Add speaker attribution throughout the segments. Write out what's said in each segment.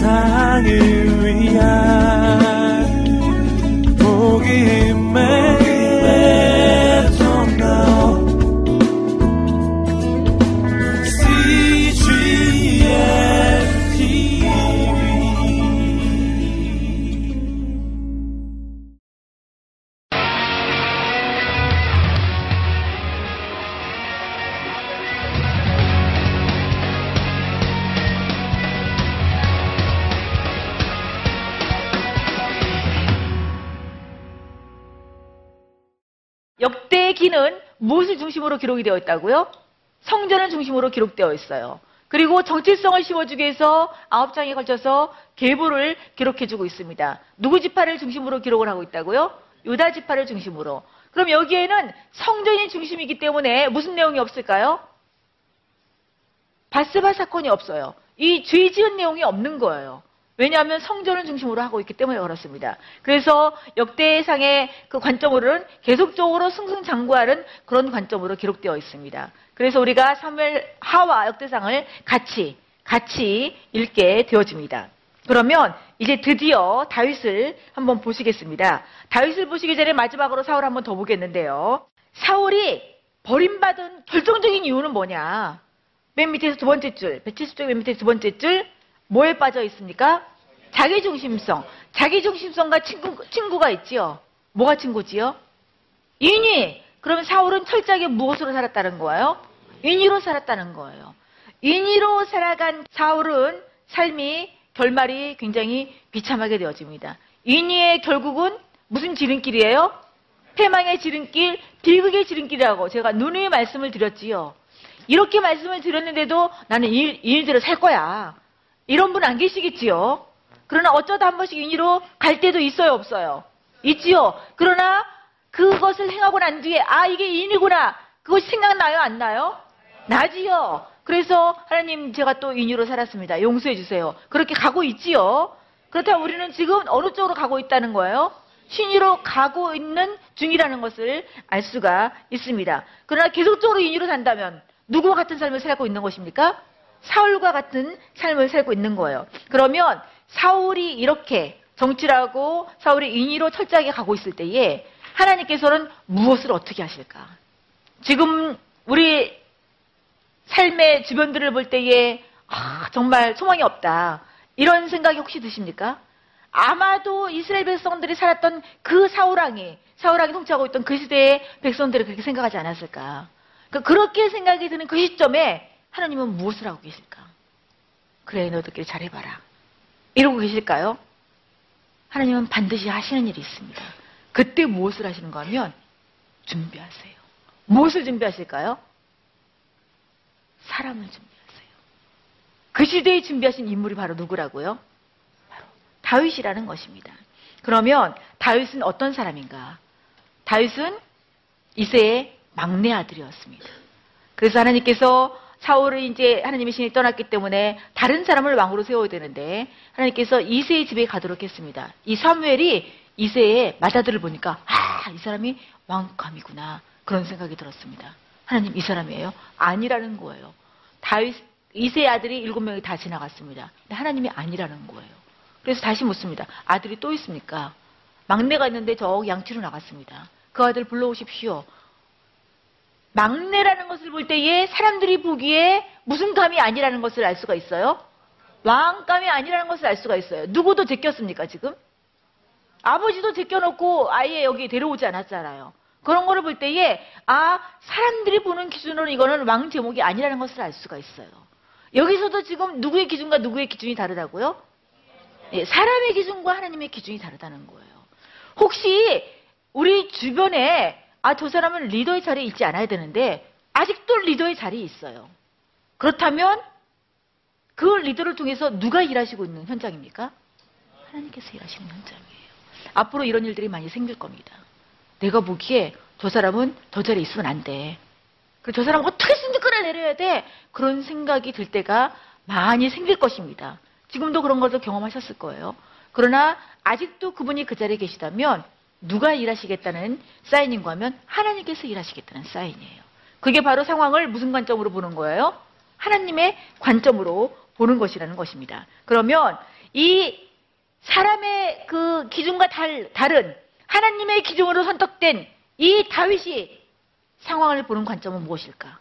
Speaker 1: 세상을 위한
Speaker 2: 무엇을 중심으로 기록이 되어 있다고요? 성전을 중심으로 기록되어 있어요. 그리고 정체성을 심어주기 위해서 아홉 장에 걸쳐서 계보를 기록해주고 있습니다. 누구 지파를 중심으로 기록을 하고 있다고요? 유다 지파를 중심으로. 그럼 여기에는 성전이 중심이기 때문에 무슨 내용이 없을까요? 바스바 사건이 없어요. 이 죄 지은 내용이 없는 거예요. 왜냐하면 성전을 중심으로 하고 있기 때문에 그렇습니다. 그래서 역대상의 그 관점으로는 계속적으로 승승장구하는 그런 관점으로 기록되어 있습니다. 그래서 우리가 3월 하와 역대상을 같이 같이 읽게 되어집니다. 그러면 이제 드디어 다윗을 한번 보시겠습니다. 다윗을 보시기 전에 마지막으로 사울 한번 더 보겠는데요. 사울이 버림받은 결정적인 이유는 뭐냐? 맨 밑에서 두 번째 줄, 170쪽 맨 밑에 두 번째 줄, 뭐에 빠져 있습니까? 자기중심성. 자기중심성과 친구, 친구가 있지요. 뭐가 친구지요? 인위. 그러면 사울은 철저하게 무엇으로 살았다는 거예요? 인위로 살았다는 거예요. 인위로 살아간 사울은 삶이 결말이 굉장히 비참하게 되어집니다. 인위의 결국은 무슨 지름길이에요? 패망의 지름길, 비극의 지름길이라고 제가 누누이 말씀을 드렸지요. 이렇게 말씀을 드렸는데도 나는 일, 일대로 살 거야. 이런 분 안 계시겠지요? 그러나 어쩌다 한 번씩 인위로 갈 때도 있어요, 없어요? 있지요. 그러나 그것을 행하고 난 뒤에 아 이게 인이구나. 그것이 생각나요, 안 나요? 나지요. 그래서 하나님 제가 또 인유로 살았습니다. 용서해 주세요. 그렇게 가고 있지요. 그렇다면 우리는 지금 어느 쪽으로 가고 있다는 거예요? 신유로 가고 있는 중이라는 것을 알 수가 있습니다. 그러나 계속적으로 인유로 산다면 누구와 같은 삶을 살고 있는 것입니까? 사울과 같은 삶을 살고 있는 거예요. 그러면 사울이 이렇게 정치라고 사울이 인위로 철저하게 가고 있을 때에 하나님께서는 무엇을 어떻게 하실까? 지금 우리 삶의 주변들을 볼 때에 아, 정말 소망이 없다. 이런 생각이 혹시 드십니까? 아마도 이스라엘 백성들이 살았던 그 사울왕이 사울왕이 통치하고 있던 그 시대의 백성들이 그렇게 생각하지 않았을까? 그 그렇게 생각이 드는 그 시점에 하나님은 무엇을 하고 계실까? 그래 너희들끼리 잘해봐라. 이러고 계실까요? 하나님은 반드시 하시는 일이 있습니다. 그때 무엇을 하시는가 하면 준비하세요. 무엇을 준비하실까요? 사람을 준비하세요. 그 시대에 준비하신 인물이 바로 누구라고요? 바로 다윗이라는 것입니다. 그러면 다윗은 어떤 사람인가? 다윗은 이세의 막내 아들이었습니다. 그래서 하나님께서 사울을 이제 하나님의 신이 떠났기 때문에 다른 사람을 왕으로 세워야 되는데 하나님께서 이세의 집에 가도록 했습니다. 이 사무엘이 이세의 맏아들을 보니까 아, 이 사람이 왕감이구나. 그런 생각이 들었습니다. 하나님 이 사람이에요? 아니라는 거예요. 다윗 이세의 아들이 일곱 명이 다 지나갔습니다. 근데 하나님이 아니라는 거예요. 그래서 다시 묻습니다. 아들이 또 있습니까? 막내가 있는데 저 양치로 나갔습니다. 그 아들 불러오십시오. 막내라는 것을 볼 때에 사람들이 보기에 무슨 감이 아니라는 것을 알 수가 있어요? 왕감이 아니라는 것을 알 수가 있어요. 누구도 제꼈습니까, 지금? 아버지도 제껴놓고 아예 여기 데려오지 않았잖아요. 그런 거를 볼 때에, 아, 사람들이 보는 기준으로 이거는 왕 제목이 아니라는 것을 알 수가 있어요. 여기서도 지금 누구의 기준과 누구의 기준이 다르다고요? 예, 사람의 기준과 하나님의 기준이 다르다는 거예요. 혹시 우리 주변에 아, 저 사람은 리더의 자리에 있지 않아야 되는데 아직도 리더의 자리에 있어요. 그렇다면 그 리더를 통해서 누가 일하시고 있는 현장입니까? 하나님께서 일하시는 현장이에요. 앞으로 이런 일들이 많이 생길 겁니다. 내가 보기에 저 사람은 저 자리에 있으면 안 돼. 저 사람 어떻게든 끌어내려야 돼. 그런 생각이 들 때가 많이 생길 것입니다. 지금도 그런 것을 경험하셨을 거예요. 그러나 아직도 그분이 그 자리에 계시다면 누가 일하시겠다는 사인인가 하면 하나님께서 일하시겠다는 사인이에요. 그게 바로 상황을 무슨 관점으로 보는 거예요? 하나님의 관점으로 보는 것이라는 것입니다. 그러면 이 사람의 그 기준과 달, 다른 하나님의 기준으로 선택된 이 다윗이 상황을 보는 관점은 무엇일까?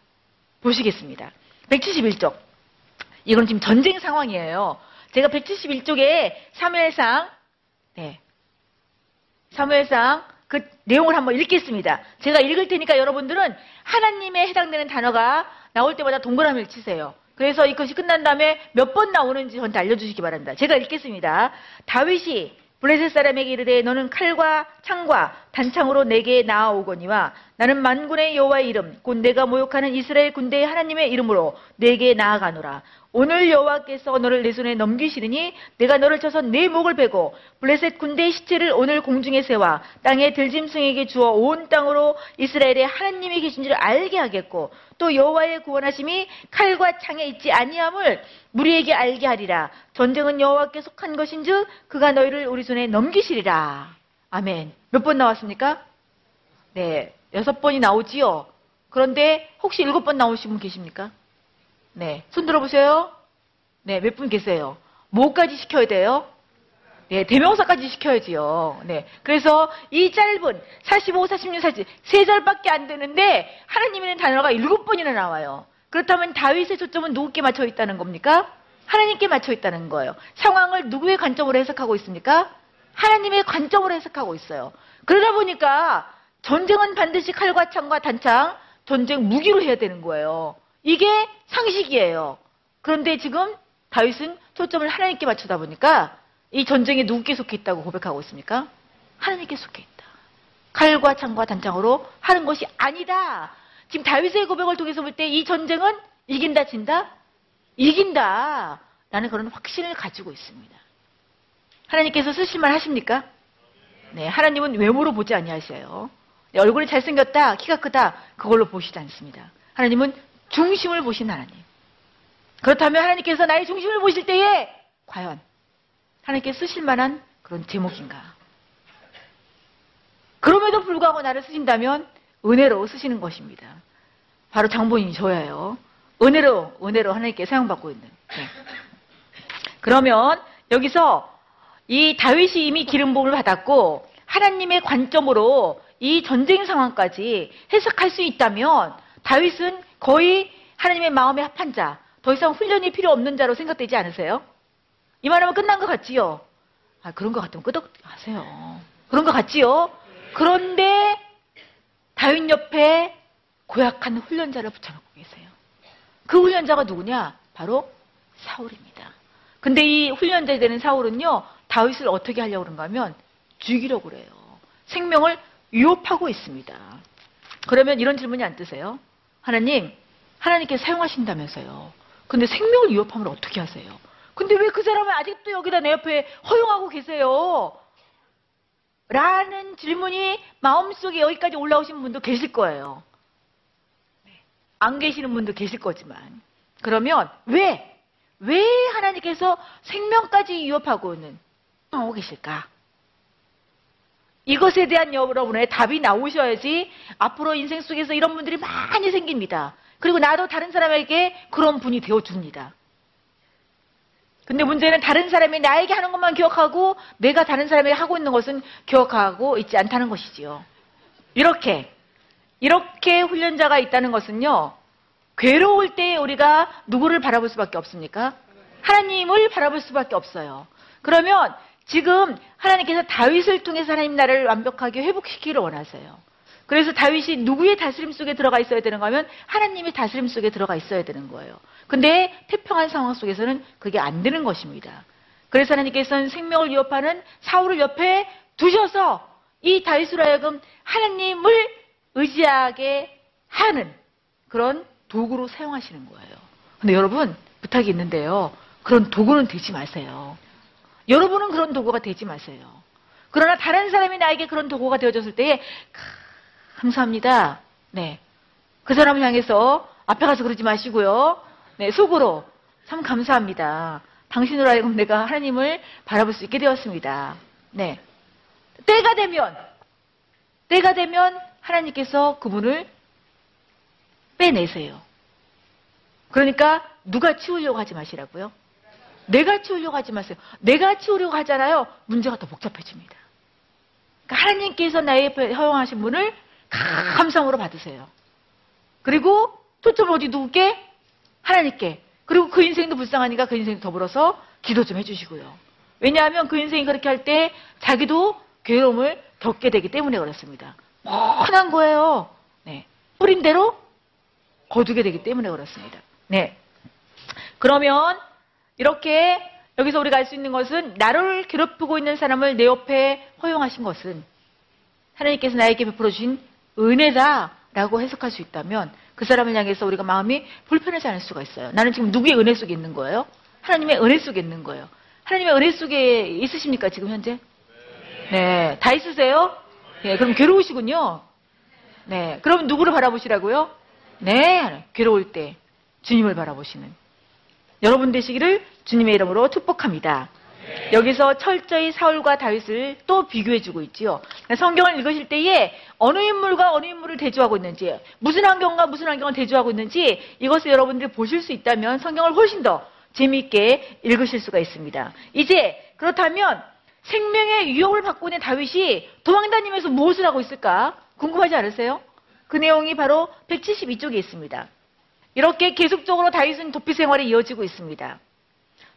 Speaker 2: 보시겠습니다. 171쪽. 이건 지금 전쟁 상황이에요. 제가 171쪽에 사무엘상, 네. 사무엘상 그 내용을 한번 읽겠습니다. 제가 읽을 테니까 여러분들은 하나님에 해당되는 단어가 나올 때마다 동그라미를 치세요. 그래서 이것이 끝난 다음에 몇 번 나오는지 저한테 알려주시기 바랍니다. 제가 읽겠습니다. 다윗이 블레셋 사람에게 이르되 너는 칼과 창과 단창으로 내게 나아오거니와 나는 만군의 여호와의 이름 곧 내가 모욕하는 이스라엘 군대의 하나님의 이름으로 내게 나아가노라 오늘 여호와께서 너를 내 손에 넘기시리니 내가 너를 쳐서 내 목을 베고 블레셋 군대의 시체를 오늘 공중에 세워 땅의 들짐승에게 주어 온 땅으로 이스라엘의 하나님이 계신지를 알게 하겠고 또 여호와의 구원하심이 칼과 창에 있지 아니함을 무리에게 알게 하리라 전쟁은 여호와께 속한 것인즉 그가 너희를 우리 손에 넘기시리라 아멘 몇 번 나왔습니까? 네 여섯 번이 나오지요 그런데 혹시 일곱 번 나오신 분 계십니까? 네. 손 들어보세요. 네. 몇 분 계세요? 뭐까지 시켜야 돼요? 네. 대명사까지 시켜야지요. 네. 그래서 이 짧은 45, 46, 47, 세 절밖에 안 되는데 하나님이라는 단어가 일곱 번이나 나와요. 그렇다면 다윗의 초점은 누구께 맞춰 있다는 겁니까? 하나님께 맞춰 있다는 거예요. 상황을 누구의 관점으로 해석하고 있습니까? 하나님의 관점으로 해석하고 있어요. 그러다 보니까 전쟁은 반드시 칼과 창과 단창, 전쟁 무기로 해야 되는 거예요. 이게 상식이에요. 그런데 지금 다윗은 초점을 하나님께 맞추다 보니까 이 전쟁에 누구께 속해 있다고 고백하고 있습니까? 하나님께 속해 있다. 칼과 창과 단창으로 하는 것이 아니다. 지금 다윗의 고백을 통해서 볼 때 이 전쟁은 이긴다 진다? 이긴다. 라는 그런 확신을 가지고 있습니다. 하나님께서 쓰실만 하십니까? 네, 하나님은 외모로 보지 아니하세요. 네, 얼굴이 잘생겼다, 키가 크다, 그걸로 보시지 않습니다. 하나님은 중심을 보신 하나님. 그렇다면 하나님께서 나의 중심을 보실 때에 과연 하나님께 쓰실 만한 그런 제목인가? 그럼에도 불구하고 나를 쓰신다면 은혜로 쓰시는 것입니다. 바로 장본인이 저예요. 은혜로, 은혜로 하나님께 사용받고 있는. 네. 그러면 여기서 이 다윗이 이미 기름 부음을 받았고 하나님의 관점으로 이 전쟁 상황까지 해석할 수 있다면 다윗은 거의 하나님의 마음에 합한 자, 더 이상 훈련이 필요 없는 자로 생각되지 않으세요? 이 말하면 끝난 것 같지요? 아, 그런 것 같으면 끄덕 하세요. 그런 것 같지요? 그런데 다윗 옆에 고약한 훈련자를 붙여놓고 계세요. 그 훈련자가 누구냐? 바로 사울입니다. 근데 이 훈련자 되는 사울은요, 다윗을 어떻게 하려고 그런가 하면 죽이려고 그래요. 생명을 위협하고 있습니다. 그러면 이런 질문이 안 뜨세요? 하나님, 하나님께 사용하신다면서요. 근데 생명을 위협하면 어떻게 하세요? 근데 왜 그 사람을 아직도 여기다 내 옆에 허용하고 계세요? 라는 질문이 마음속에 여기까지 올라오신 분도 계실 거예요. 안 계시는 분도 계실 거지만. 그러면 왜? 왜 하나님께서 생명까지 위협하고는 하고 계실까? 이것에 대한 여러분의 답이 나오셔야지 앞으로 인생 속에서 이런 분들이 많이 생깁니다. 그리고 나도 다른 사람에게 그런 분이 되어줍니다. 근데 문제는 다른 사람이 나에게 하는 것만 기억하고 내가 다른 사람에게 하고 있는 것은 기억하고 있지 않다는 것이지요. 이렇게, 이렇게 훈련자가 있다는 것은요, 괴로울 때 우리가 누구를 바라볼 수밖에 없습니까? 하나님을 바라볼 수밖에 없어요. 그러면 지금 하나님께서 다윗을 통해서 하나님 나라를 완벽하게 회복시키기를 원하세요. 그래서 다윗이 누구의 다스림 속에 들어가 있어야 되는가 하면 하나님의 다스림 속에 들어가 있어야 되는 거예요. 근데 태평한 상황 속에서는 그게 안 되는 것입니다. 그래서 하나님께서는 생명을 위협하는 사울을 옆에 두셔서 이 다윗으로 하여금 하나님을 의지하게 하는 그런 도구로 사용하시는 거예요. 근데 여러분 부탁이 있는데요. 그런 도구는 되지 마세요. 여러분은 그런 도구가 되지 마세요. 그러나 다른 사람이 나에게 그런 도구가 되어졌을 때에 감사합니다. 네. 그 사람을 향해서 앞에 가서 그러지 마시고요. 네, 속으로 참 감사합니다. 당신으로 하여금 내가 하나님을 바라볼 수 있게 되었습니다. 네. 때가 되면 때가 되면 하나님께서 그분을 빼내세요. 그러니까 누가 치우려고 하지 마시라고요? 내가 치우려고 하지 마세요. 내가 치우려고 하잖아요. 문제가 더 복잡해집니다. 그러니까 하나님께서 나의 허용하신 분을 감상으로 받으세요. 그리고 초점 어디 누구께? 하나님께. 그리고 그 인생도 불쌍하니까 그 인생 더불어서 기도 좀 해주시고요. 왜냐하면 그 인생이 그렇게 할 때 자기도 괴로움을 겪게 되기 때문에 그렇습니다. 뻔한 거예요. 네. 뿌린 대로 거두게 되기 때문에 그렇습니다. 네. 그러면 이렇게 여기서 우리가 알 수 있는 것은 나를 괴롭히고 있는 사람을 내 옆에 허용하신 것은 하나님께서 나에게 베풀어 주신 은혜다라고 해석할 수 있다면 그 사람을 향해서 우리가 마음이 불편하지 않을 수가 있어요. 나는 지금 누구의 은혜 속에 있는 거예요? 하나님의 은혜 속에 있는 거예요. 하나님의 은혜 속에 있으십니까, 지금 현재? 네. 다 있으세요? 네. 그럼 괴로우시군요. 네. 그럼 누구를 바라보시라고요? 네. 괴로울 때 주님을 바라보시는. 여러분 되시기를 주님의 이름으로 축복합니다. 여기서 철저히 사울과 다윗을 또 비교해주고 있지요. 성경을 읽으실 때에 어느 인물과 어느 인물을 대조하고 있는지, 무슨 환경과 무슨 환경을 대조하고 있는지 이것을 여러분들이 보실 수 있다면 성경을 훨씬 더 재미있게 읽으실 수가 있습니다. 이제 그렇다면 생명의 유혹을 받고 있는 다윗이 도망다니면서 무엇을 하고 있을까? 궁금하지 않으세요? 그 내용이 바로 172쪽에 있습니다. 이렇게 계속적으로 다윗은 도피 생활이 이어지고 있습니다.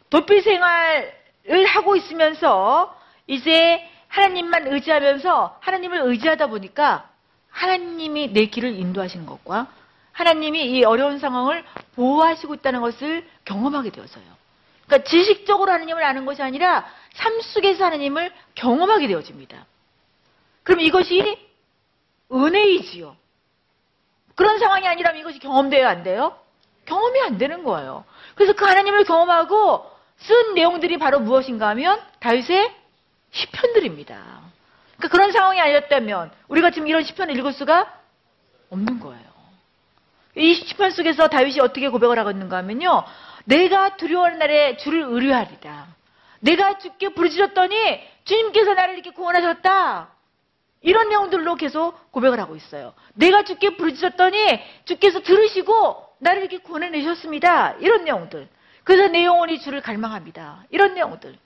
Speaker 2: 도피 생활을 하고 있으면서 이제 하나님만 의지하면서 하나님을 의지하다 보니까 하나님이 내 길을 인도하시는 것과 하나님이 이 어려운 상황을 보호하시고 있다는 것을 경험하게 되어서요. 그러니까 지식적으로 하나님을 아는 것이 아니라 삶 속에서 하나님을 경험하게 되어집니다. 그럼 이것이 은혜이지요. 그런 상황이 아니라면 이것이 경험돼야 안 돼요? 경험이 안 되는 거예요. 그래서 그 하나님을 경험하고 쓴 내용들이 바로 무엇인가 하면 다윗의 시편들입니다. 그러니까 그런 상황이 아니었다면 우리가 지금 이런 시편을 읽을 수가 없는 거예요. 이 시편 속에서 다윗이 어떻게 고백을 하고 있는가 하면요. 내가 두려워하는 날에 주를 의뢰하리다. 내가 주께 부르짖었더니 주님께서 나를 이렇게 구원하셨다. 이런 내용들로 계속 고백을 하고 있어요. 내가 주께 부르짖었더니 주께서 들으시고 나를 이렇게 구원해내셨습니다. 이런 내용들. 그래서 내 영혼이 주를 갈망합니다. 이런 내용들.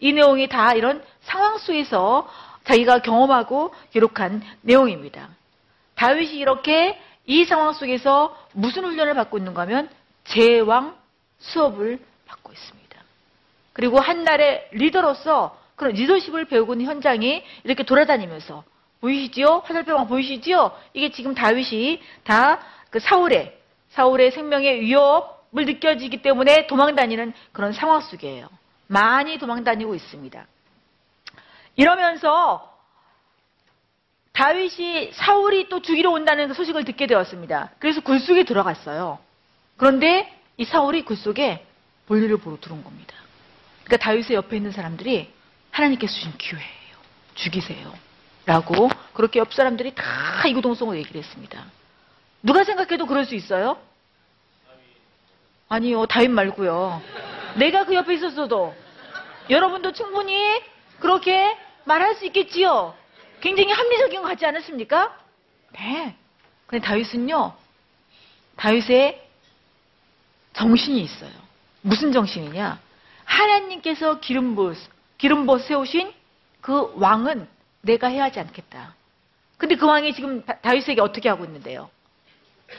Speaker 2: 이 내용이 다 이런 상황 속에서 자기가 경험하고 기록한 내용입니다. 다윗이 이렇게 이 상황 속에서 무슨 훈련을 받고 있는가 하면 제왕 수업을 받고 있습니다. 그리고 한날의 리더로서 그런 리더십을 배우고 있는 현장이 이렇게 돌아다니면서 보이시지요? 화살표가 보이시지요? 이게 지금 다윗이 다 그 사울의 사울의 생명의 위협을 느껴지기 때문에 도망다니는 그런 상황 속이에요. 많이 도망다니고 있습니다. 이러면서 다윗이 사울이 또 죽이러 온다는 그 소식을 듣게 되었습니다. 그래서 굴 속에 들어갔어요. 그런데 이 사울이 굴 속에 볼일을 보러 들어온 겁니다. 그러니까 다윗의 옆에 있는 사람들이 하나님께서 주신 기회예요. 죽이세요. 라고 그렇게 옆 사람들이 다 이구동성으로 얘기를 했습니다. 누가 생각해도 그럴 수 있어요? 아니요, 다윗 말고요. 내가 그 옆에 있었어도 여러분도 충분히 그렇게 말할 수 있겠지요. 굉장히 합리적인 것 같지 않으십니까? 네. 근데 다윗은요, 다윗의 정신이 있어요. 무슨 정신이냐? 하나님께서 기름 부어, 기름 부어 세우신 그 왕은 내가 해야 하지 않겠다. 근데 그 왕이 지금 다윗에게 어떻게 하고 있는데요?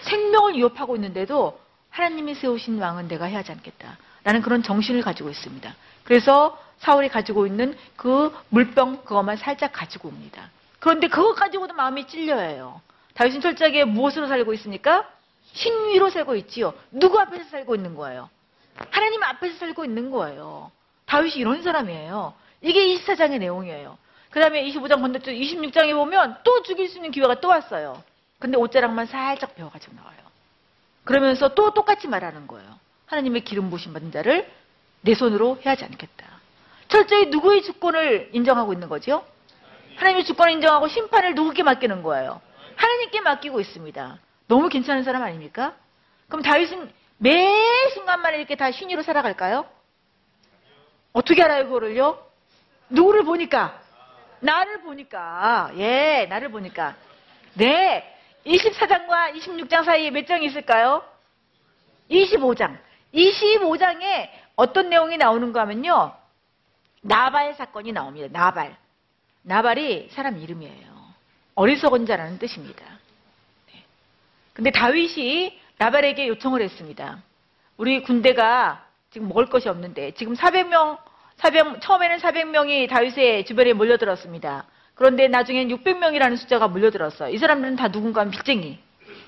Speaker 2: 생명을 위협하고 있는데도 하나님이 세우신 왕은 내가 해야 하지 않겠다. 라는 그런 정신을 가지고 있습니다. 그래서 사울이 가지고 있는 그 물병 그것만 살짝 가지고 옵니다. 그런데 그것 가지고도 마음이 찔려요. 다윗은 철저하게 무엇으로 살고 있습니까? 신위로 살고 있지요. 누구 앞에서 살고 있는 거예요? 하나님 앞에서 살고 있는 거예요. 다윗이 이런 사람이에요. 이게 24장의 내용이에요. 그 다음에 25장 건너뛰 26장에 보면 또 죽일 수 있는 기회가 또 왔어요. 근데 옷자락만 살짝 배워가지고 나와요. 그러면서 또 똑같이 말하는 거예요. 하나님의 기름 부으신 받은 자를 내 손으로 해야 하지 않겠다. 철저히 누구의 주권을 인정하고 있는 거죠? 하나님의 주권을 인정하고 심판을 누구께 맡기는 거예요? 하나님께 맡기고 있습니다. 너무 괜찮은 사람 아닙니까? 그럼 다윗은 매 순간만에 이렇게 다 신의로 살아갈까요? 어떻게 알아요, 그거를요? 누구를 보니까? 나를 보니까. 예, 나를 보니까. 네. 24장과 26장 사이에 몇 장이 있을까요? 25장. 25장에 어떤 내용이 나오는가 하면요. 나발 사건이 나옵니다. 나발. 나발이 사람 이름이에요. 어리석은 자라는 뜻입니다. 네. 근데 다윗이 나발에게 요청을 했습니다. 우리 군대가 지금 먹을 것이 없는데 지금 400명 400, 처음에는 400명이 다윗의 주변에 몰려들었습니다. 그런데 나중엔 600명이라는 숫자가 몰려들었어요. 이 사람들은 다 누군가 빚쟁이,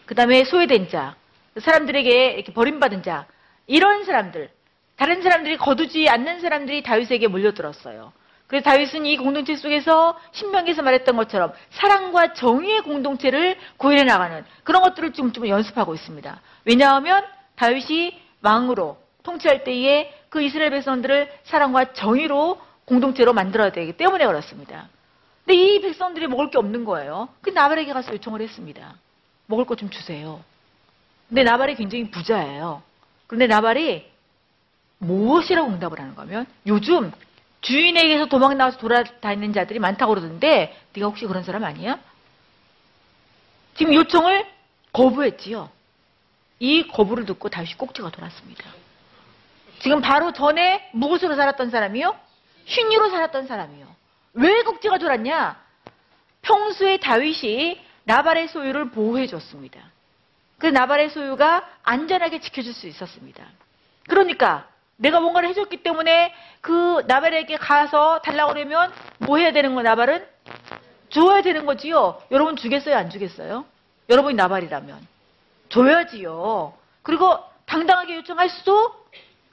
Speaker 2: 그 다음에 소외된 자, 사람들에게 이렇게 버림받은 자, 이런 사람들, 다른 사람들이 거두지 않는 사람들이 다윗에게 몰려들었어요. 그래서 다윗은 이 공동체 속에서 신명기에서 말했던 것처럼 사랑과 정의의 공동체를 구현해 나가는 그런 것들을 지금 좀 연습하고 있습니다. 왜냐하면 다윗이 왕으로 통치할 때에 그 이스라엘 백성들을 사랑과 정의로 공동체로 만들어야 되기 때문에 그렇습니다. 근데 이 백성들이 먹을 게 없는 거예요. 그 나발에게 가서 요청을 했습니다. 먹을 것 좀 주세요. 근데 나발이 굉장히 부자예요. 그런데 나발이 무엇이라고 응답을 하는 거면 요즘 주인에게서 도망 나와서 돌아다니는 자들이 많다고 그러던데 네가 혹시 그런 사람 아니야? 지금 요청을 거부했지요. 이 거부를 듣고 다시 꼭지가 돌았습니다. 지금 바로 전에 무엇으로 살았던 사람이요? 흰유로 살았던 사람이요. 왜 꼭지가 돌았냐? 평소에 다윗이 나발의 소유를 보호해 줬습니다. 그 나발의 소유가 안전하게 지켜줄 수 있었습니다. 그러니까 내가 뭔가를 해줬기 때문에 그 나발에게 가서 달라고 그러면 뭐 해야 되는 거 나발은? 줘야 되는 거지요. 여러분 주겠어요? 안 주겠어요? 여러분이 나발이라면. 줘야지요. 그리고 당당하게 요청할 수도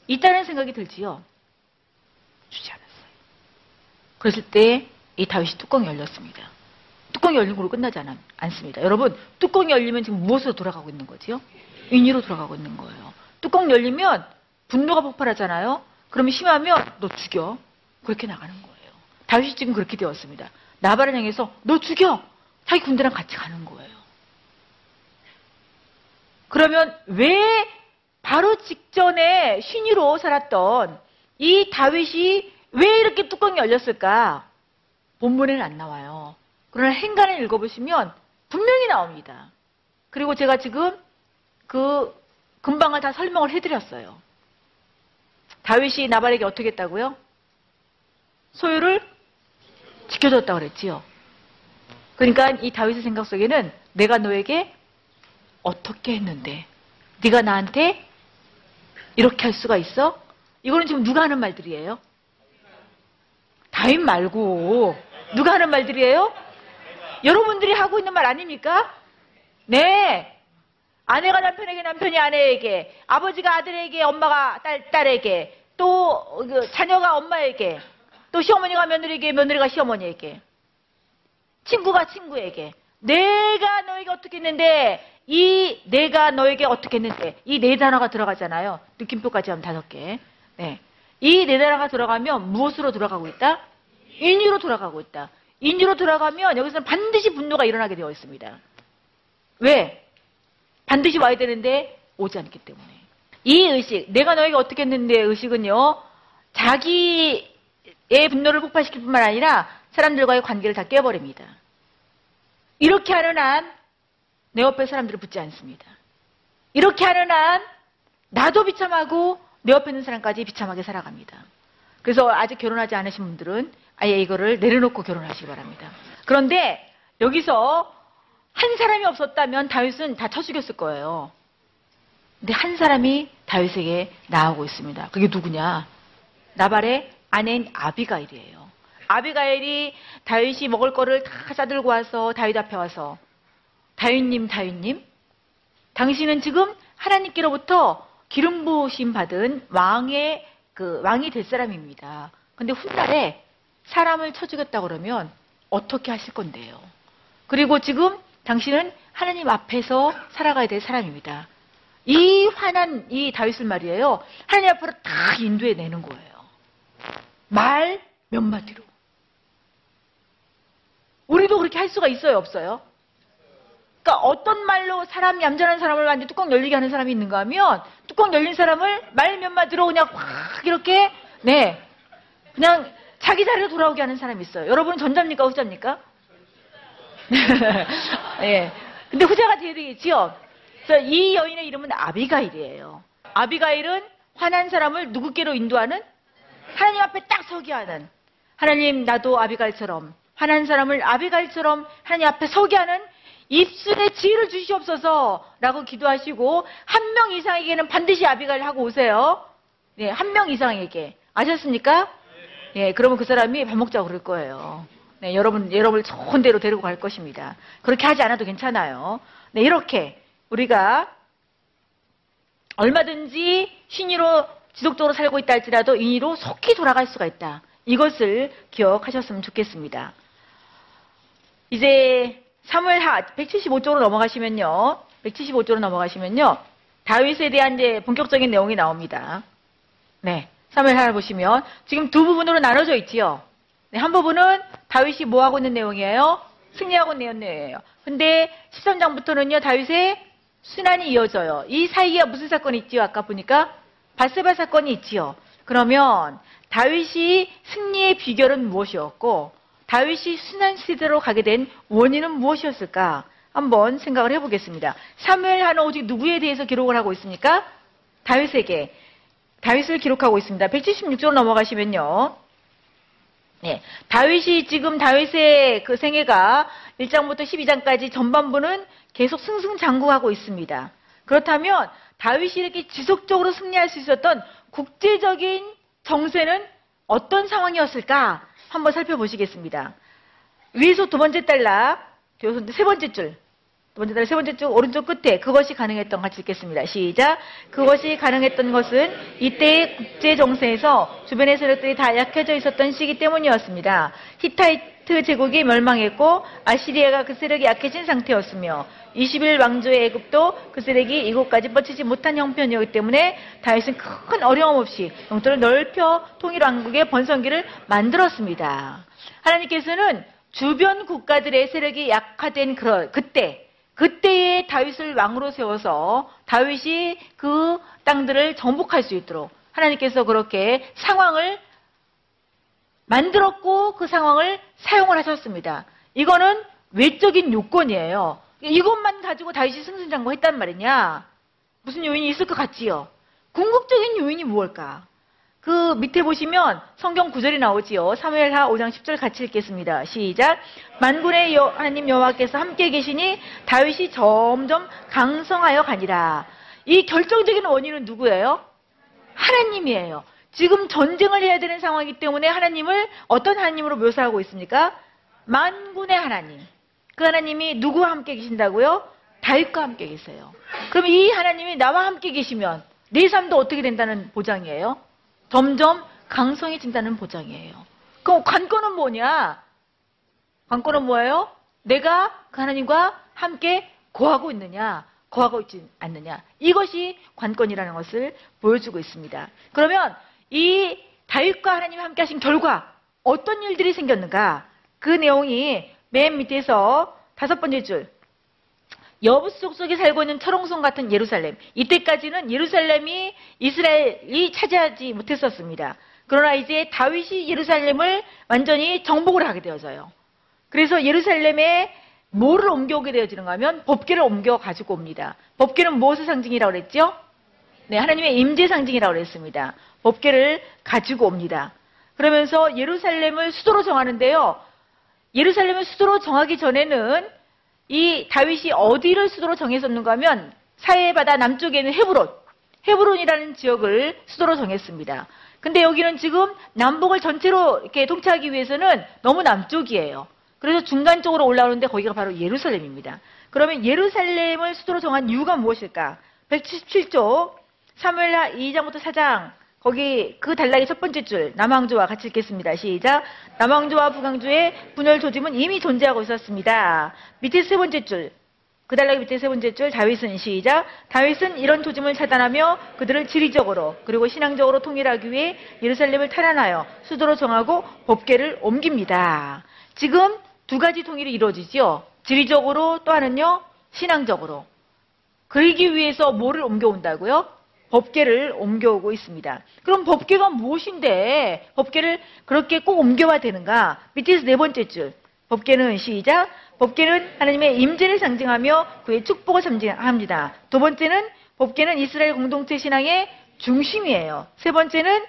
Speaker 2: 있다는 생각이 들지요. 주지 않았어요. 그랬을 때 이 다윗이 뚜껑이 열렸습니다. 뚜껑이 열린 걸로 끝나지 않, 않습니다. 여러분 뚜껑이 열리면 지금 무엇으로 돌아가고 있는 거지요? 인위로 돌아가고 있는 거예요. 뚜껑 열리면 분노가 폭발하잖아요. 그러면 심하면 너 죽여. 그렇게 나가는 거예요. 다윗이 지금 그렇게 되었습니다. 나발을 향해서 너 죽여. 자기 군대랑 같이 가는 거예요. 그러면 왜 바로 직전에 신유로 살았던 이 다윗이 왜 이렇게 뚜껑이 열렸을까? 본문에는 안 나와요. 그러나 행간을 읽어보시면 분명히 나옵니다. 그리고 제가 지금 그 금방을 다 설명을 해드렸어요. 다윗이 나발에게 어떻게 했다고요? 소유를 지켜줬다고 그랬지요. 그러니까 이 다윗의 생각 속에는 내가 너에게 어떻게 했는데 네가 나한테 이렇게 할 수가 있어? 이거는 지금 누가 하는 말들이에요? 다윗 말고 누가 하는 말들이에요? 여러분들이 하고 있는 말 아닙니까? 네. 아내가 남편에게 남편이 아내에게 아버지가 아들에게 엄마가 딸, 딸에게 또그 자녀가 엄마에게 또 시어머니가 며느리에게 며느리가 시어머니에게 친구가 친구에게 내가 너에게 어떻게 했는데 이 내가 너에게 어떻게 했는데 이 네 단어가 들어가잖아요. 느낌표까지 하면 다섯 개. 네. 이 네 단어가 들어가면 무엇으로 돌아가고 있다? 인유로 돌아가고 있다. 인유로 돌아가면 여기서는 반드시 분노가 일어나게 되어 있습니다. 왜? 반드시 와야 되는데 오지 않기 때문에. 이 의식, 내가 너에게 어떻게 했는데 의식은요, 자기의 분노를 폭발시킬 뿐만 아니라 사람들과의 관계를 다 깨버립니다. 이렇게 하는 한 내 옆에 사람들을 붙지 않습니다. 이렇게 하는 한 나도 비참하고 내 옆에 있는 사람까지 비참하게 살아갑니다. 그래서 아직 결혼하지 않으신 분들은 아예 이거를 내려놓고 결혼하시기 바랍니다. 그런데 여기서 한 사람이 없었다면 다윗은 다 쳐 죽였을 거예요. 근데 한 사람이 다윗에게 나오고 있습니다. 그게 누구냐? 나발의 아내인 아비가일이에요. 아비가일이 다윗이 먹을 거를 다 싸들고 와서 다윗 앞에 와서 다윗님, 다윗님, 당신은 지금 하나님께로부터 기름 부으심 받은 왕의 그 왕이 될 사람입니다. 근데 훗날에 사람을 쳐 죽였다 그러면 어떻게 하실 건데요? 그리고 지금 당신은 하나님 앞에서 살아가야 될 사람입니다. 이 화난 이 다윗을 말이에요. 하나님 앞으로 다 인도해 내는 거예요. 말 몇 마디로. 우리도 그렇게 할 수가 있어요, 없어요? 그러니까 어떤 말로 사람 얌전한 사람을 완전 뚜껑 열리게 하는 사람이 있는가 하면 뚜껑 열린 사람을 말 몇 마디로 그냥 확 이렇게 네 그냥 자기 자리로 돌아오게 하는 사람이 있어요. 여러분 전자입니까 후자입니까? 예. 근데 후자가 돼야 되겠지요. 그래서 이 여인의 이름은 아비가일이에요. 아비가일은 화난 사람을 누구께로 인도하는? 하나님 앞에 딱 서게 하는. 하나님 나도 아비갈처럼 화난 사람을 아비갈처럼 하나님 앞에 서게 하는 입술에 지혜를 주시옵소서라고 기도하시고 한 명 이상에게는 반드시 아비갈 하고 오세요. 네, 한 명 이상에게 아셨습니까? 예, 그러면 그 사람이 밥 먹자고 그럴 거예요. 네, 여러분 여러분을 좋은 데로 데리고 갈 것입니다. 그렇게 하지 않아도 괜찮아요. 네, 이렇게 우리가 얼마든지 신의로 지속적으로 살고 있다 할지라도 인의로 속히 돌아갈 수가 있다. 이것을 기억하셨으면 좋겠습니다. 이제 사무엘 하 175쪽으로 넘어가시면요. 175쪽으로 넘어가시면요. 다윗에 대한 이제 본격적인 내용이 나옵니다. 네. 사무엘하 보시면 지금 두 부분으로 나눠져 있지요. 네, 한 부분은 다윗이 뭐 하고 있는 내용이에요? 승리하고 있는 내용이에요. 근데 13장부터는요. 다윗의 순환이 이어져요. 이 사이에 무슨 사건이 있지요? 아까 보니까 바세바 사건이 있지요. 그러면 다윗이 승리의 비결은 무엇이었고 다윗이 순환 시대로 가게 된 원인은 무엇이었을까? 한번 생각을 해보겠습니다. 사무엘 하는 오직 누구에 대해서 기록을 하고 있습니까? 다윗에게 다윗을 기록하고 있습니다. 176쪽으로 넘어가시면요. 네, 다윗이 지금 다윗의 그 생애가 1장부터 12장까지 전반부는 계속 승승장구하고 있습니다. 그렇다면 다윗이 이렇게 지속적으로 승리할 수 있었던 국제적인 정세는 어떤 상황이었을까? 한번 살펴보시겠습니다. 위에서 두 번째 달락, 세 번째 줄, 두 번째 달락 세 번째 줄 오른쪽 끝에 그것이 가능했던 같이 읽겠습니다. 시작. 그것이 가능했던 것은 이때의 국제 정세에서 주변의 세력들이 다 약해져 있었던 시기 때문이었습니다. 히타이 트 제국이 멸망했고 아시리아가 그 세력이 약해진 상태였으며 20일 왕조의 애굽도 그 세력이 이곳까지 뻗치지 못한 형편이었기 때문에 다윗은 큰 어려움 없이 영토를 넓혀 통일 왕국의 번성기를 만들었습니다. 하나님께서는 주변 국가들의 세력이 약화된 그때 그때의 다윗을 왕으로 세워서 다윗이 그 땅들을 정복할 수 있도록 하나님께서 그렇게 상황을 만들었고 그 상황을 사용을 하셨습니다. 이거는 외적인 요건이에요. 이것만 가지고 다윗이 승승장구했단 말이냐? 무슨 요인이 있을 것 같지요? 궁극적인 요인이 무엇일까? 그 밑에 보시면 성경 구절이 나오지요. 사무엘하 5장 10절 같이 읽겠습니다. 시작. 만군의 여, 하나님 여호와께서 함께 계시니 다윗이 점점 강성하여 가니라. 이 결정적인 원인은 누구예요? 하나님이에요. 지금 전쟁을 해야 되는 상황이기 때문에 하나님을 어떤 하나님으로 묘사하고 있습니까? 만군의 하나님. 그 하나님이 누구와 함께 계신다고요? 다윗과 함께 계세요. 그럼 이 하나님이 나와 함께 계시면 내 삶도 어떻게 된다는 보장이에요? 점점 강성해진다는 보장이에요. 그럼 관건은 뭐냐? 관건은 뭐예요? 내가 그 하나님과 함께 거하고 있느냐, 거하고 있지 않느냐. 이것이 관건이라는 것을 보여주고 있습니다. 그러면 이 다윗과 하나님이 함께 하신 결과 어떤 일들이 생겼는가? 그 내용이 맨 밑에서 다섯 번째 줄. 여부속 속에 살고 있는 철옹성 같은 예루살렘. 이때까지는 예루살렘이 이스라엘이 차지하지 못했었습니다. 그러나 이제 다윗이 예루살렘을 완전히 정복을 하게 되어져요. 그래서 예루살렘에 뭐를 옮겨오게 되어지는가 하면 법계를 옮겨 가지고 옵니다. 법계는 무엇의 상징이라고 그랬죠? 네, 하나님의 임재 상징이라고 그랬습니다. 법계를 가지고 옵니다. 그러면서 예루살렘을 수도로 정하는데요. 예루살렘을 수도로 정하기 전에는 이 다윗이 어디를 수도로 정했었는가 하면 사해바다 남쪽에 있는 헤브론, 헤브론이라는 지역을 수도로 정했습니다. 근데 여기는 지금 남북을 전체로 이렇게 통치하기 위해서는 너무 남쪽이에요. 그래서 중간 쪽으로 올라오는데 거기가 바로 예루살렘입니다. 그러면 예루살렘을 수도로 정한 이유가 무엇일까? 177쪽 사무엘하 2장부터 4장 거기 그 단락의 첫 번째 줄 남왕조와 같이 읽겠습니다. 시작. 남왕조와 북왕조의 분열 조짐은 이미 존재하고 있었습니다. 밑에 세 번째 줄. 그 단락의 밑에 세 번째 줄 다윗은 시작. 다윗은 이런 조짐을 차단하며 그들을 지리적으로 그리고 신앙적으로 통일하기 위해 예루살렘을 탈환하여 수도로 정하고 법계를 옮깁니다. 지금 두 가지 통일이 이루어지지요. 지리적으로 또 하나는요. 신앙적으로. 그러기 위해서 뭐를 옮겨온다고요? 법계를 옮겨오고 있습니다. 그럼 법계가 무엇인데 법계를 그렇게 꼭 옮겨와야 되는가? 밑에서 네 번째 줄. 법계는 시작. 법계는 하나님의 임재를 상징하며 그의 축복을 상징합니다. 두 번째는 법계는 이스라엘 공동체 신앙의 중심이에요. 세 번째는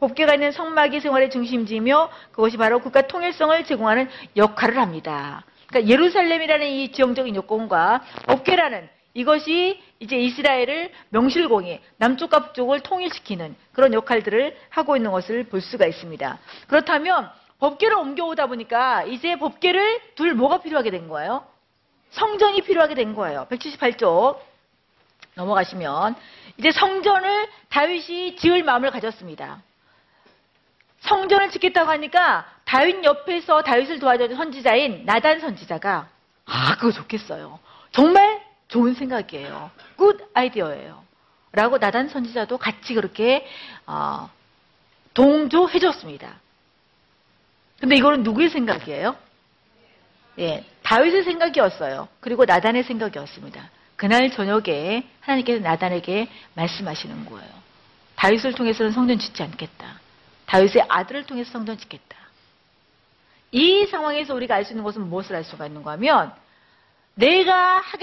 Speaker 2: 법계가 있는 성막이 생활의 중심지며 그것이 바로 국가 통일성을 제공하는 역할을 합니다. 그러니까 예루살렘이라는 이 지형적인 요건과 법계라는 이것이 이제 이스라엘을 명실공히 남쪽과 북쪽을 통일시키는 그런 역할들을 하고 있는 것을 볼 수가 있습니다. 그렇다면 법계를 옮겨오다 보니까 이제 법계를 둘 뭐가 필요하게 된 거예요? 성전이 필요하게 된 거예요. 178쪽 넘어가시면 이제 성전을 다윗이 지을 마음을 가졌습니다. 성전을 짓겠다고 하니까 다윗 옆에서 다윗을 도와준 선지자인 나단 선지자가 아 그거 좋겠어요. 정말 좋은 생각이에요. good idea예요. 라고 나단 선지자도 같이 그렇게 어, 동조해 줬습니다. 근데 이거는 누구의 생각이에요? 예, 다윗의 생각이었어요. 그리고 나단의 생각이었습니다. 그날 저녁에 하나님께서 나단에게 말씀하시는 거예요. 다윗을 통해서는 성전 짓지 않겠다. 다윗의 아들을 통해서 성전 짓겠다. 이 상황에서 우리가 알 수 있는 것은 무엇을 알 수가 있는가 하면 내가 하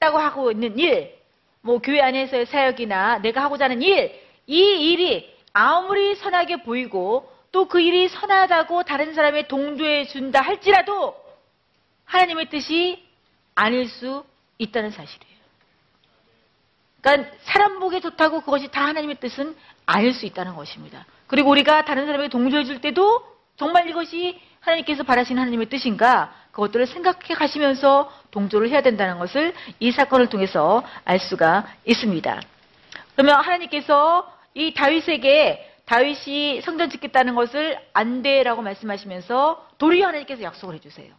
Speaker 2: 겠다고 하고 있는 일, 뭐 교회 안에서의 사역이나 내가 하고자 하는 일, 이 일이 아무리 선하게 보이고 또 그 일이 선하다고 다른 사람의 동조해 준다 할지라도 하나님의 뜻이 아닐 수 있다는 사실이에요. 그러니까 사람 보기에 좋다고 그것이 다 하나님의 뜻은 아닐 수 있다는 것입니다. 그리고 우리가 다른 사람에게 동조해 줄 때도 정말 이것이 하나님께서 바라시는 하나님의 뜻인가 그것들을 생각해 가시면서 동조를 해야 된다는 것을 이 사건을 통해서 알 수가 있습니다. 그러면 하나님께서 이 다윗에게 다윗이 성전 짓겠다는 것을 안 돼라고 말씀하시면서 도리어 하나님께서 약속을 해주세요.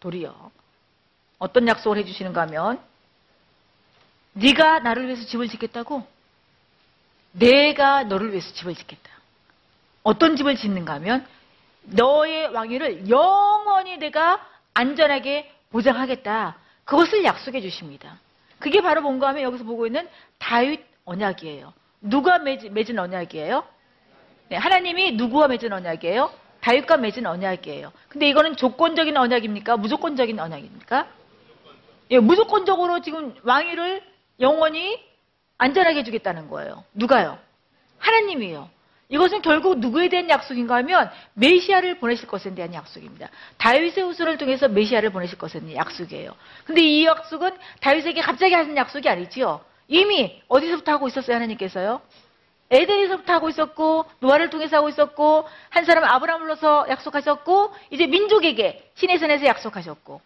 Speaker 2: 도리어 어떤 약속을 해주시는가 하면 네가 나를 위해서 집을 짓겠다고? 내가 너를 위해서 집을 짓겠다. 어떤 집을 짓는가 하면 너의 왕위를 영원히 내가 안전하게 보장하겠다. 그것을 약속해 주십니다. 그게 바로 뭔가 하면 여기서 보고 있는 다윗 언약이에요. 누가 맺은 언약이에요? 네, 하나님이 누구와 맺은 언약이에요? 다윗과 맺은 언약이에요. 근데 이거는 조건적인 언약입니까? 무조건적인 언약입니까? 예, 무조건적으로 지금 왕위를 영원히 안전하게 해주겠다는 거예요. 누가요? 하나님이요. 이것은 결국 누구에 대한 약속인가 하면 메시아를 보내실 것에 대한 약속입니다. 다윗의 후손을 통해서 메시아를 보내실 것에 대한 약속이에요. 근데 이 약속은 다윗에게 갑자기 하신 약속이 아니지요. 이미 어디서부터 하고 있었어요, 하나님께서요? 에덴에서부터 하고 있었고 노아를 통해서 하고 있었고 한 사람 아브라함으로서 약속하셨고 이제 민족에게 신의 선에서 약속하셨고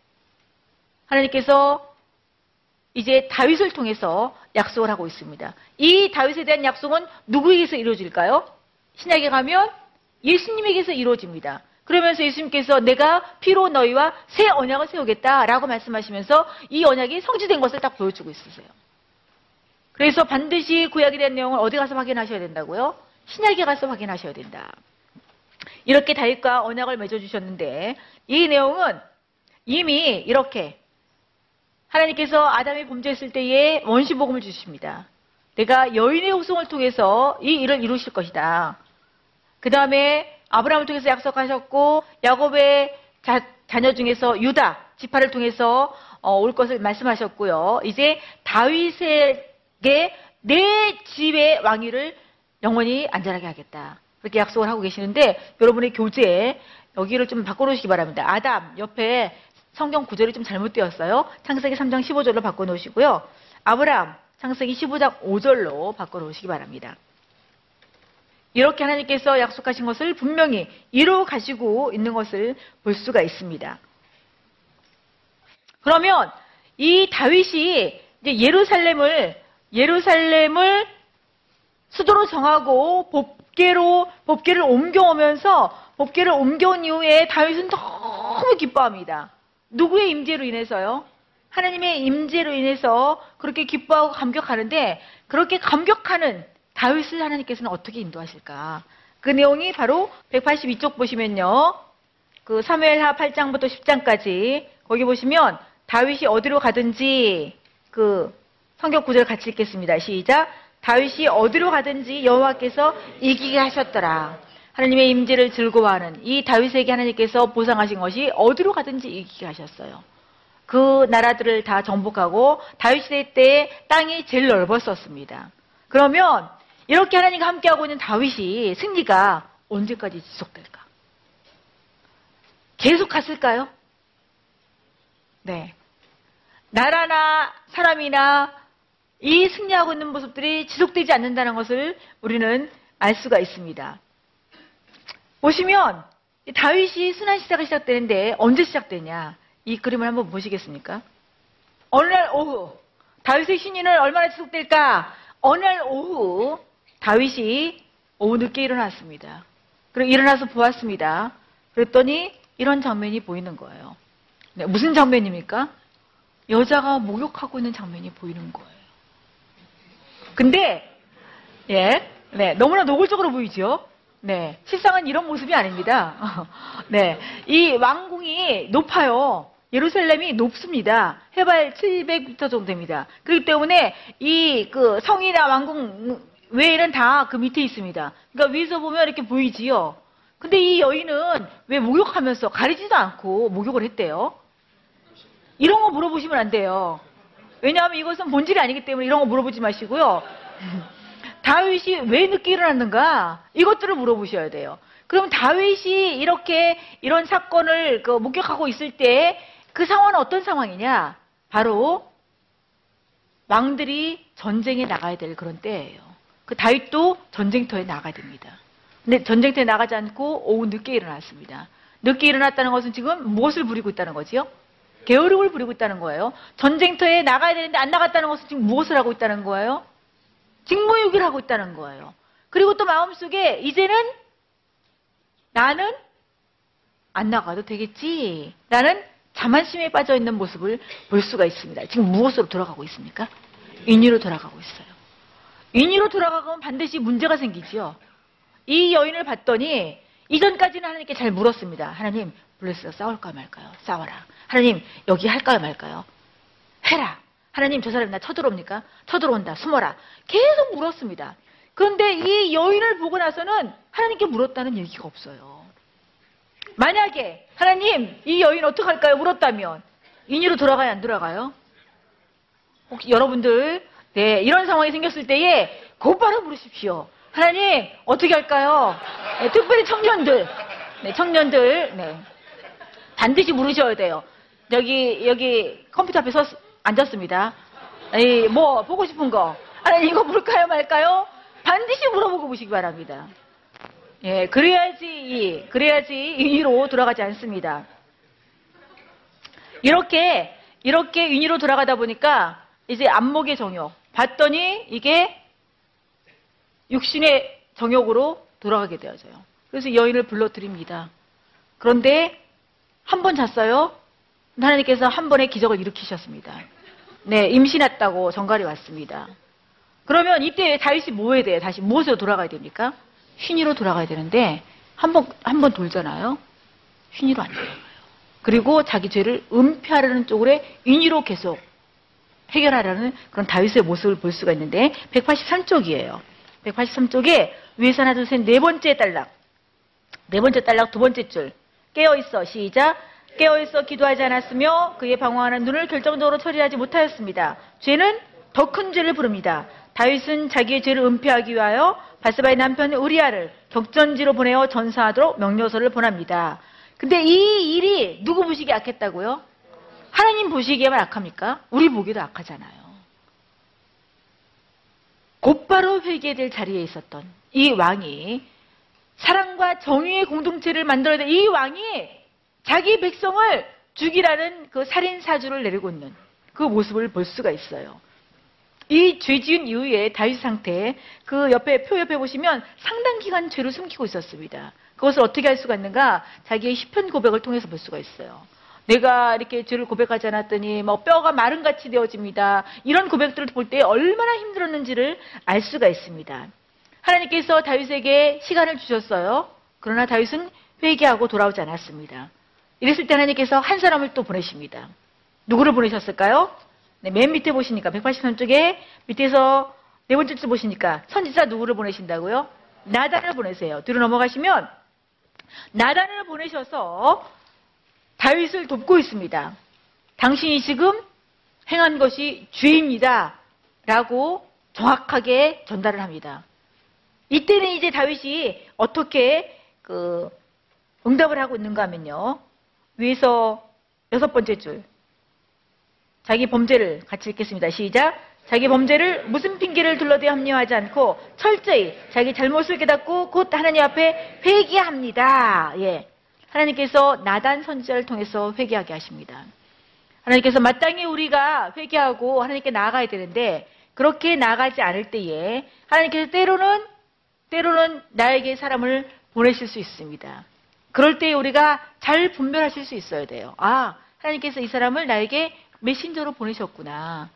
Speaker 2: 하나님께서 이제 다윗을 통해서 약속을 하고 있습니다. 이 다윗에 대한 약속은 누구에게서 이루어질까요? 신약에 가면 예수님에게서 이루어집니다. 그러면서 예수님께서 내가 피로 너희와 새 언약을 세우겠다라고 말씀하시면서 이 언약이 성취된 것을 딱 보여주고 있으세요. 그래서 반드시 구약에 대한 내용을 어디 가서 확인하셔야 된다고요? 신약에 가서 확인하셔야 된다. 이렇게 다윗과 언약을 맺어주셨는데 이 내용은 이미 이렇게 하나님께서 아담이 범죄했을 때에 원시복음을 주십니다. 내가 여인의 후손을 통해서 이 일을 이루실 것이다. 그 다음에 아브라함을 통해서 약속하셨고 야곱의 자, 녀 중에서 유다 지파를 통해서 어, 올 것을 말씀하셨고요. 이제 다윗에게 내 집의 왕위를 영원히 안전하게 하겠다. 그렇게 약속을 하고 계시는데 여러분의 교재에 여기를 좀 바꿔놓으시기 바랍니다. 아담 옆에 성경 구절이 좀 잘못되었어요. 창세기 3장 15절로 바꿔놓으시고요. 아브라함 창세기 15장 5절로 바꿔놓으시기 바랍니다. 이렇게 하나님께서 약속하신 것을 분명히 이루어 가시고 있는 것을 볼 수가 있습니다. 그러면 이 다윗이 예루살렘을 예루살렘을 수도로 정하고 법계로 법계를 옮겨오면서 법계를 옮겨온 이후에 다윗은 너무 기뻐합니다. 누구의 임재로 인해서요? 하나님의 임재로 인해서 그렇게 기뻐하고 감격하는데 그렇게 감격하는 다윗을 하나님께서는 어떻게 인도하실까? 그 내용이 바로 182쪽 보시면요. 그 사무엘하 8장부터 10장까지 거기 보시면 다윗이 어디로 가든지 그 성경 구절 같이 읽겠습니다. 시작. 다윗이 어디로 가든지 여호와께서 이기게 하셨더라. 하나님의 임재를 즐거워하는 이 다윗에게 하나님께서 보상하신 것이 어디로 가든지 이기게 하셨어요. 그 나라들을 다 정복하고 다윗 시대 때 땅이 제일 넓었었습니다. 그러면 이렇게 하나님과 함께하고 있는 다윗이 승리가 언제까지 지속될까? 계속 갔을까요? 네. 나라나 사람이나 이 승리하고 있는 모습들이 지속되지 않는다는 것을 우리는 알 수가 있습니다. 보시면 다윗이 순환 시대가 시작되는데 언제 시작되냐? 이 그림을 한번 보시겠습니까? 어느 날 오후 다윗의 신인은 얼마나 지속될까? 어느 날 오후 다윗이 오후 늦게 일어났습니다. 그리고 일어나서 보았습니다. 그랬더니 이런 장면이 보이는 거예요. 네, 무슨 장면입니까? 여자가 목욕하고 있는 장면이 보이는 거예요. 근데 예, 네, 너무나 노골적으로 보이죠. 네, 실상은 이런 모습이 아닙니다. 네, 이 왕궁이 높아요. 예루살렘이 높습니다. 해발 700m 정도 됩니다. 그렇기 때문에 이 그 성이나 왕궁 외에는 다 그 밑에 있습니다. 그러니까 위에서 보면 이렇게 보이지요. 근데 이 여인은 왜 목욕하면서 가리지도 않고 목욕을 했대요? 이런 거 물어보시면 안 돼요. 왜냐하면 이것은 본질이 아니기 때문에 이런 거 물어보지 마시고요. 다윗이 왜 늦게 일어났는가? 이것들을 물어보셔야 돼요. 그럼 다윗이 이렇게 이런 사건을 그 목격하고 있을 때 그 상황은 어떤 상황이냐? 바로 왕들이 전쟁에 나가야 될 그런 때예요. 그 다윗도 전쟁터에 나가야 됩니다. 근데 전쟁터에 나가지 않고 오후 늦게 일어났습니다. 늦게 일어났다는 것은 지금 무엇을 부리고 있다는 거지요? 게으름을 부리고 있다는 거예요. 전쟁터에 나가야 되는데 안 나갔다는 것은 지금 무엇을 하고 있다는 거예요? 직무유기를 하고 있다는 거예요. 그리고 또 마음속에 이제는 나는 안 나가도 되겠지. 라는 자만심에 빠져 있는 모습을 볼 수가 있습니다. 지금 무엇으로 돌아가고 있습니까? 인위로 돌아가고 있어요. 인위로 돌아가면 반드시 문제가 생기지요. 이 여인을 봤더니 이전까지는 하나님께 잘 물었습니다. 하나님, 블레스가 싸울까 말까요? 싸워라. 하나님, 여기 할까요 말까요? 해라. 하나님, 저 사람이 나 쳐들어옵니까? 쳐들어온다. 숨어라. 계속 물었습니다. 그런데 이 여인을 보고 나서는 하나님께 물었다는 얘기가 없어요. 만약에 하나님 이 여인 어떡할까요? 물었다면 인위로 돌아가요 안 돌아가요? 혹시 여러분들 네 이런 상황이 생겼을 때에 곧바로 물으십시오. 하나님 어떻게 할까요? 네, 특별히 청년들 네, 청년들 네, 반드시 물으셔야 돼요. 여기 여기 컴퓨터 앞에 서 앉았습니다. 에이, 뭐 보고 싶은 거 하나님 이거 물까요 말까요? 반드시 물어보고 보시기 바랍니다. 예, 그래야지, 그래야지 인위로 돌아가지 않습니다. 이렇게, 이렇게 인위로 돌아가다 보니까 이제 안목의 정욕. 봤더니 이게 육신의 정욕으로 돌아가게 되어져요. 그래서 여인을 불러드립니다. 그런데 한 번 잤어요. 하나님께서 한 번의 기적을 일으키셨습니다. 네, 임신했다고 정갈이 왔습니다. 그러면 이때 다윗이 뭐 해야 돼요? 다시 무엇으로 돌아가야 됩니까? 휘니로 돌아가야 되는데 한 번 한 번 돌잖아요. 휘니로 안 돌아가요. 그리고 자기 죄를 은폐하려는 쪽으로 인위로 계속 해결하려는 그런 다윗의 모습을 볼 수가 있는데 183쪽이에요. 183쪽에 위에서 하나 둘 셋 네 번째 단락 네 번째 단락 두 번째 줄 깨어 있어 시작 깨어 있어 기도하지 않았으며 그의 방황하는 눈을 결정적으로 처리하지 못하였습니다. 죄는 더 큰 죄를 부릅니다. 다윗은 자기의 죄를 은폐하기 위하여 바스바의 남편 우리아를 격전지로 보내어 전사하도록 명료서를 보냅니다. 근데 이 일이 누구 보시기에 악했다고요? 하나님 보시기에만 악합니까? 우리 보기도 악하잖아요. 곧바로 회개될 자리에 있었던 이 왕이 사랑과 정의의 공동체를 만들어야 될 이 왕이 자기 백성을 죽이라는 그 살인 사주를 내리고 있는 그 모습을 볼 수가 있어요. 이 죄 지은 이후에 다윗 상태 그 옆에 표 옆에 보시면 상당 기간 죄를 숨기고 있었습니다. 그것을 어떻게 할 수가 있는가? 자기의 시편 고백을 통해서 볼 수가 있어요. 내가 이렇게 죄를 고백하지 않았더니 뭐 뼈가 마른 같이 되어집니다. 이런 고백들을 볼 때 얼마나 힘들었는지를 알 수가 있습니다. 하나님께서 다윗에게 시간을 주셨어요. 그러나 다윗은 회개하고 돌아오지 않았습니다. 이랬을 때 하나님께서 한 사람을 또 보내십니다. 누구를 보내셨을까요? 네, 맨 밑에 보시니까 183쪽에 밑에서 네 번째 줄 보시니까 선지자 누구를 보내신다고요? 나단을 보내세요. 뒤로 넘어가시면 나단을 보내셔서 다윗을 돕고 있습니다. 당신이 지금 행한 것이 죄입니다. 라고 정확하게 전달을 합니다. 이때는 이제 다윗이 어떻게 그 응답을 하고 있는가 하면요. 위에서 여섯 번째 줄. 자기 범죄를 같이 읽겠습니다. 시작. 자기 범죄를 무슨 핑계를 둘러대 합리화하지 않고 철저히 자기 잘못을 깨닫고 곧 하나님 앞에 회개합니다. 예. 하나님께서 나단 선지자를 통해서 회개하게 하십니다. 하나님께서 마땅히 우리가 회개하고 하나님께 나아가야 되는데 그렇게 나아가지 않을 때에 하나님께서 때로는 때로는 나에게 사람을 보내실 수 있습니다. 그럴 때 우리가 잘 분별하실 수 있어야 돼요. 아, 하나님께서 이 사람을 나에게 메신저로 보내셨구나.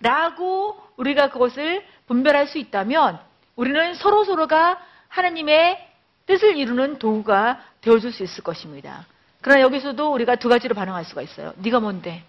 Speaker 2: 라고 우리가 그것을 분별할 수 있다면 우리는 서로서로가 하나님의 뜻을 이루는 도구가 되어줄 수 있을 것입니다. 그러나 여기서도 우리가 두 가지로 반응할 수가 있어요. 네가 뭔데?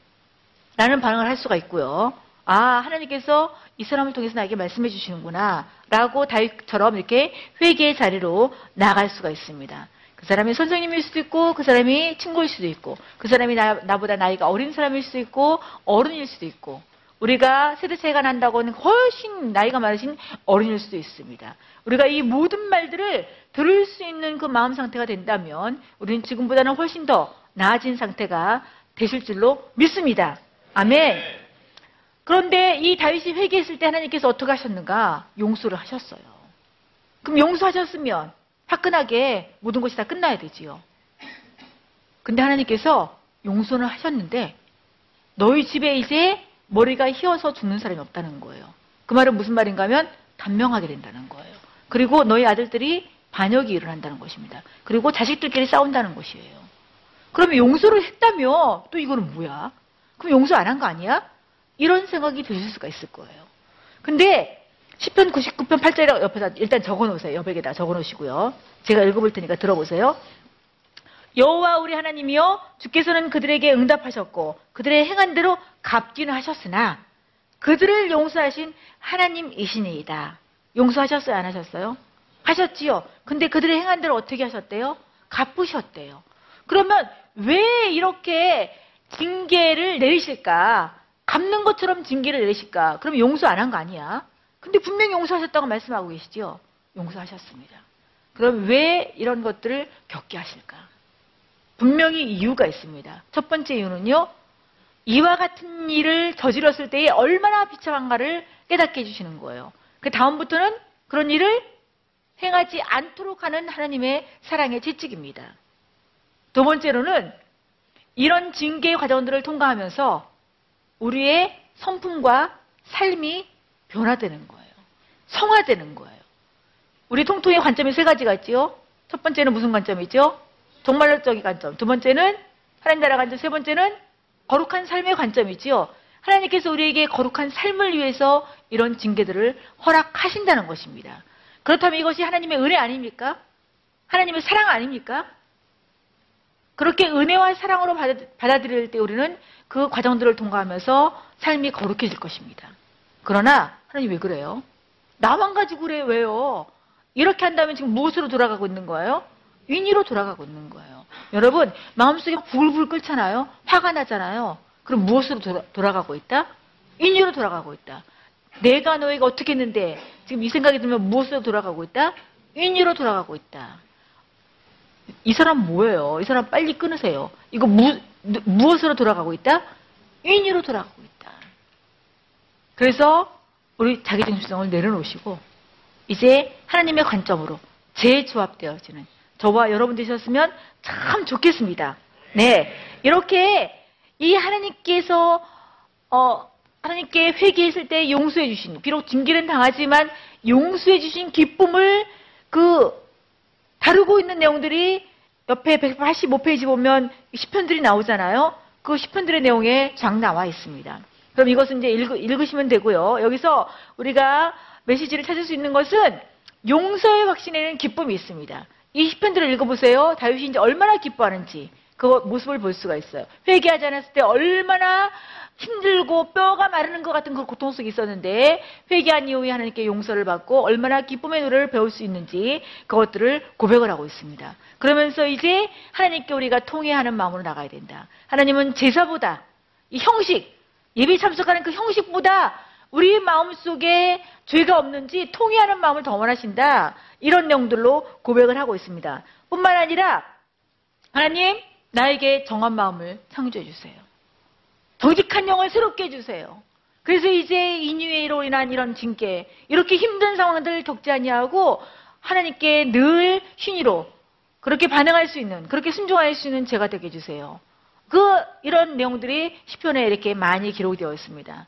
Speaker 2: 라는 반응을 할 수가 있고요. 아, 하나님께서 이 사람을 통해서 나에게 말씀해 주시는구나. 라고 다윗처럼 이렇게 회개의 자리로 나갈 수가 있습니다. 그 사람이 선생님일 수도 있고, 그 사람이 친구일 수도 있고, 그 사람이 나, 나보다 나이가 어린 사람일 수도 있고, 어른일 수도 있고, 우리가 세대 차이가 난다고는 훨씬 나이가 많으신 어른일 수도 있습니다. 우리가 이 모든 말들을 들을 수 있는 그 마음 상태가 된다면 우리는 지금보다는 훨씬 더 나아진 상태가 되실 줄로 믿습니다. 아멘. 그런데 이 다윗이 회개했을 때 하나님께서 어떻게 하셨는가? 용서를 하셨어요. 그럼 용서하셨으면 화끈하게 모든 것이 다 끝나야 되지요. 근데 하나님께서 용서는 하셨는데 너희 집에 이제 머리가 휘어서 죽는 사람이 없다는 거예요. 그 말은 무슨 말인가 하면 단명하게 된다는 거예요. 그리고 너희 아들들이 반역이 일어난다는 것입니다. 그리고 자식들끼리 싸운다는 것이에요. 그러면 용서를 했다며 또 이거는 뭐야? 그럼 용서 안 한 거 아니야? 이런 생각이 드실 수가 있을 거예요. 근데 10편 99편 8절에 옆에다 일단 적어 놓으세요. 옆에다 적어 놓으시고요. 제가 읽어볼 테니까 들어보세요. 여호와 우리 하나님이여 주께서는 그들에게 응답하셨고 그들의 행한 대로 갚기는 하셨으나 그들을 용서하신 하나님이시니이다. 용서하셨어요? 안 하셨어요? 하셨지요. 근데 그들의 행한 대로 어떻게 하셨대요? 갚으셨대요. 그러면 왜 이렇게 징계를 내리실까? 갚는 것처럼 징계를 내리실까? 그럼 용서 안 한 거 아니야? 근데 분명히 용서하셨다고 말씀하고 계시죠? 용서하셨습니다. 그럼 왜 이런 것들을 겪게 하실까? 분명히 이유가 있습니다. 첫 번째 이유는요, 이와 같은 일을 저질렀을 때에 얼마나 비참한가를 깨닫게 해주시는 거예요. 그 다음부터는 그런 일을 행하지 않도록 하는 하나님의 사랑의 채찍입니다. 두 번째로는 이런 징계의 과정들을 통과하면서 우리의 성품과 삶이 변화되는 거예요. 성화되는 거예요. 우리 통통의 관점이 세 가지가 있지요. 첫 번째는 무슨 관점이죠? 종말론적인 관점. 두 번째는 하나님 나라 관점. 세 번째는 거룩한 삶의 관점이지요. 하나님께서 우리에게 거룩한 삶을 위해서 이런 징계들을 허락하신다는 것입니다. 그렇다면 이것이 하나님의 은혜 아닙니까? 하나님의 사랑 아닙니까? 그렇게 은혜와 사랑으로 받아들일 때 우리는 그 과정들을 통과하면서 삶이 거룩해질 것입니다. 그러나 하나님 왜 그래요? 나만 가지고 그래 왜요? 이렇게 한다면 지금 무엇으로 돌아가고 있는 거예요? 윈위로 돌아가고 있는 거예요. 여러분 마음속에 불불 끓잖아요. 화가 나잖아요. 그럼 무엇으로 돌아, 돌아가고 있다? 윈위로 돌아가고 있다. 내가 너에게 어떻게 했는데 지금 이 생각이 들면 무엇으로 돌아가고 있다? 윈위로 돌아가고 있다. 이 사람 뭐예요? 이 사람 빨리 끊으세요. 이거 무, 무엇으로 돌아가고 있다? 윈위로 돌아가고 있다. 그래서 우리 자기 중심성을 내려놓으시고 이제 하나님의 관점으로 재조합되어지는 저와 여러분 되셨으면 참 좋겠습니다. 네. 이렇게 이 하나님께서 어 하나님께 회개했을 때 용서해 주신 비록 징계는 당하지만 용서해 주신 기쁨을 그 다루고 있는 내용들이 옆에 185페이지 보면 10편들이 나오잖아요. 그 10편들의 내용에 쫙 나와 있습니다. 그럼 이것은 이제 읽, 읽으 시면 되고요. 여기서 우리가 메시지를 찾을 수 있는 것은 용서의 확신에는 기쁨이 있습니다. 이 시편들을 읽어보세요. 다윗이 이제 얼마나 기뻐하는지 그 모습을 볼 수가 있어요. 회개하지 않았을 때 얼마나 힘들고 뼈가 마르는 것 같은 그 고통 속에 있었는데 회개한 이후에 하나님께 용서를 받고 얼마나 기쁨의 노래를 배울 수 있는지 그것들을 고백을 하고 있습니다. 그러면서 이제 하나님께 우리가 통회하는 마음으로 나가야 된다. 하나님은 제사보다 이 형식 예배 참석하는 그 형식보다 우리 마음 속에 죄가 없는지 통회하는 마음을 더 원하신다. 이런 내용들로 고백을 하고 있습니다. 뿐만 아니라 하나님 나에게 정한 마음을 창조해 주세요. 정직한 영을 새롭게 해주세요. 그래서 이제 인유로 인한 이런 징계, 이렇게 힘든 상황들을 겪지 아니하고 하나님께 늘 신의로 그렇게 반응할 수 있는, 그렇게 순종할 수 있는 제가 되게 해주세요. 그 이런 내용들이 시편에 이렇게 많이 기록되어 있습니다.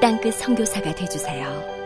Speaker 3: 땅끝 성교사가 되주세요